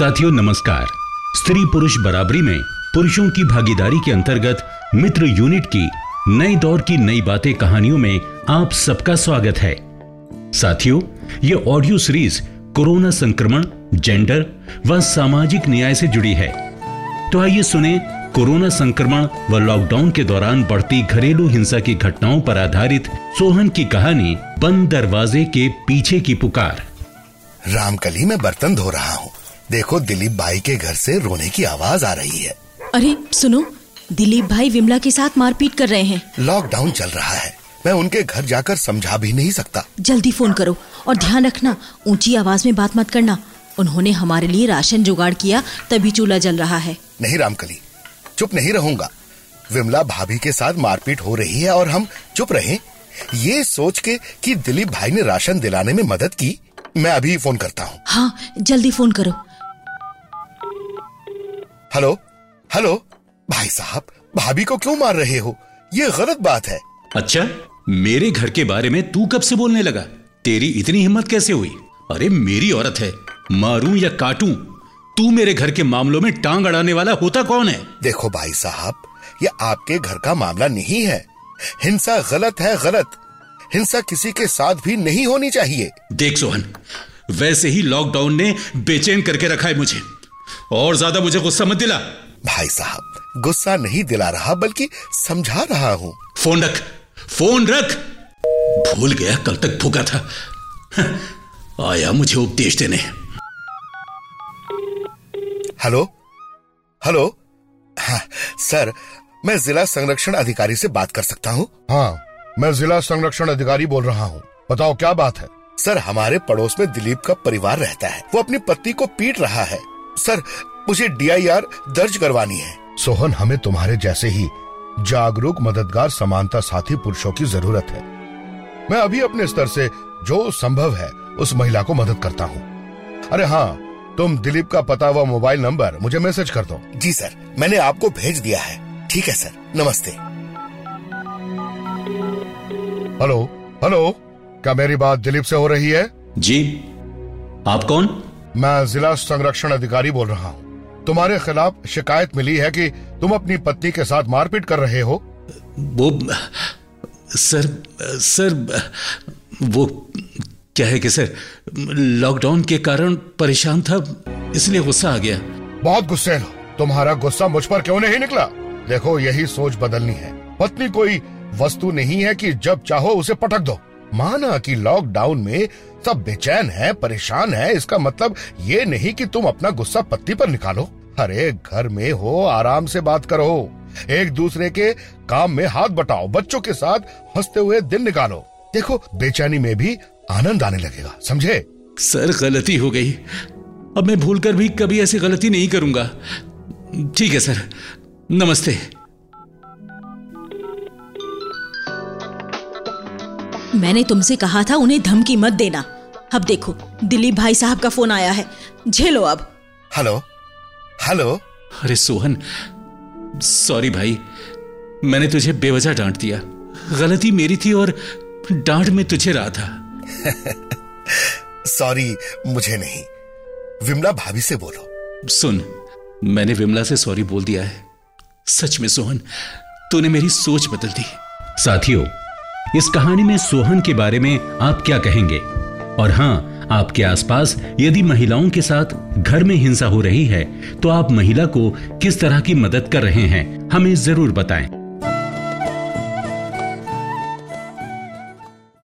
साथियों, नमस्कार। स्त्री पुरुष बराबरी में पुरुषों की भागीदारी के अंतर्गत मित्र यूनिट की नए दौर की नई बातें कहानियों में आप सबका स्वागत है। साथियों, ये ऑडियो सीरीज़ कोरोना संक्रमण जेंडर व सामाजिक न्याय से जुड़ी है। तो आइए सुने कोरोना संक्रमण व लॉकडाउन के दौरान बढ़ती घरेलू हिंसा की घटनाओं पर आधारित सोहन की कहानी बंद दरवाजे के पीछे की पुकार। रामकली में बर्तन धो रहा हूँ। देखो दिलीप भाई के घर से रोने की आवाज़ आ रही है। अरे सुनो दिलीप भाई विमला के साथ मारपीट कर रहे हैं। लॉकडाउन चल रहा है। मैं उनके घर जाकर समझा भी नहीं सकता। जल्दी फ़ोन करो और ध्यान रखना ऊँची आवाज़ में बात मत करना। उन्होंने हमारे लिए राशन जुगाड़ किया तभी चूल्हा जल रहा है। नहीं रामकली चुप नहीं रहूँगा। विमला भाभी के साथ मारपीट हो रही है और हम चुप रहे। ये सोच के कि दिलीप भाई ने राशन दिलाने में मदद की मैं अभी फ़ोन करता हूँ। हाँ जल्दी फ़ोन करो। हेलो? हेलो? भाई साहब भाभी को क्यों मार रहे हो? ये गलत बात है। अच्छा मेरे घर के बारे में तू कब से बोलने लगा? तेरी इतनी हिम्मत कैसे हुई? अरे मेरी औरत है। मारूं या काटूं? तू मेरे घर के मामलों में टांग अड़ाने वाला होता कौन है? देखो भाई साहब ये आपके घर का मामला नहीं है। हिंसा गलत है गलत। हिंसा किसी के साथ भी नहीं होनी चाहिए। देख सोहन वैसे ही लॉकडाउन ने बेचैन करके रखा है मुझे। और ज़्यादा मुझे गुस्सा मत दिला। भाई साहब गुस्सा नहीं दिला रहा बल्कि समझा रहा हूँ। फ़ोन रख फ़ोन रख। भूल गया कल तक भूखा था। आया मुझे उपदेश देने। हेलो? हेलो? हाँ, सर मैं जिला संरक्षण अधिकारी से बात कर सकता हूँ? हाँ मैं जिला संरक्षण अधिकारी बोल रहा हूँ। बताओ क्या बात है? सर हमारे पड़ोस में दिलीप का परिवार रहता है। वो अपनी पत्नी को पीट रहा है। सर मुझे डीआईआर दर्ज करवानी है। सोहन हमें तुम्हारे जैसे ही जागरूक मददगार समानता साथी पुरुषों की ज़रूरत है। मैं अभी अपने स्तर से जो संभव है उस महिला को मदद करता हूँ। अरे हाँ तुम दिलीप का पता व मोबाइल नंबर मुझे मैसेज कर दो। जी सर मैंने आपको भेज दिया है। ठीक है सर नमस्ते। हेलो हेलो क्या मेरी बात दिलीप से हो रही है? जी आप कौन? मैं जिला संरक्षण अधिकारी बोल रहा हूँ। तुम्हारे खिलाफ शिकायत मिली है कि तुम अपनी पत्नी के साथ मारपीट कर रहे हो? वो सर सर वो क्या है कि सर लॉकडाउन के कारण परेशान था इसलिए गुस्सा आ गया। बहुत गुस्से हो। तुम्हारा गुस्सा मुझ पर क्यों नहीं निकला? देखो यही सोच बदलनी है। पत्नी कोई वस्तु नहीं है कि जब चाहो उसे पटक दो। माना कि लॉकडाउन में सब बेचैन है, परेशान है, इसका मतलब ये नहीं कि तुम अपना गुस्सा पत्ती पर निकालो। अरे, घर में हो, आराम से बात करो। एक दूसरे के काम में हाथ बटाओ, बच्चों के साथ हँसते हुए दिन निकालो। देखो, बेचैनी में भी आनंद आने लगेगा, समझे? सर, गलती हो गई। अब मैं भूलकर भी कभी ऐसी गलती नहीं करूँगा। ठीक है, सर। नमस्ते। मैंने तुमसे कहा था उन्हें धमकी मत देना। अब देखो दिलीप भाई साहब का फ़ोन आया है। झेलो अब। हेलो? हेलो? अरे सोहन सॉरी भाई मैंने तुझे बेवजह डांट दिया। गलती मेरी थी और डांट में तुझे रहा था। सॉरी मुझे नहीं। विमला भाभी से बोलो। सुन मैंने विमला से सॉरी बोल दिया है। सच में सोहन तूने मेरी सोच बदल दी। साथियों इस कहानी में सोहन के बारे में आप क्या कहेंगे? और हाँ आपके आसपास यदि महिलाओं के साथ घर में हिंसा हो रही है तो आप महिला को किस तरह की मदद कर रहे हैं, हमें ज़रूर बताएँ।